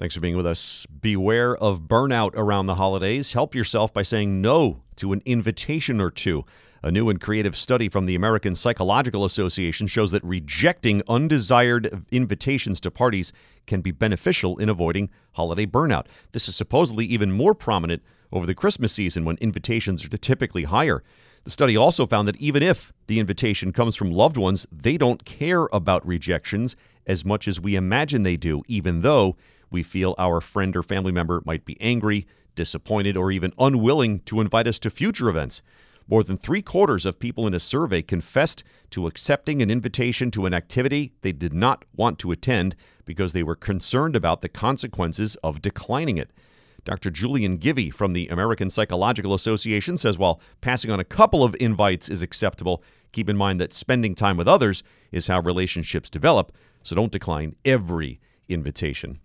Thanks for being with us. Beware of burnout around the holidays. Help yourself by saying no to an invitation or two. A new and creative study from the American Psychological Association shows that rejecting undesired invitations to parties can be beneficial in avoiding holiday burnout. This is supposedly even more prominent over the Christmas season when invitations are typically higher. The study also found that even if the invitation comes from loved ones, they don't care about rejections as much as we imagine they do, even though we feel our friend or family member might be angry, disappointed, or even unwilling to invite us to future events. More than three quarters of people in a survey confessed to accepting an invitation to an activity they did not want to attend because they were concerned about the consequences of declining it. Dr. Julian Givi from the American Psychological Association says while passing on a couple of invites is acceptable, keep in mind that spending time with others is how relationships develop, so don't decline every invitation.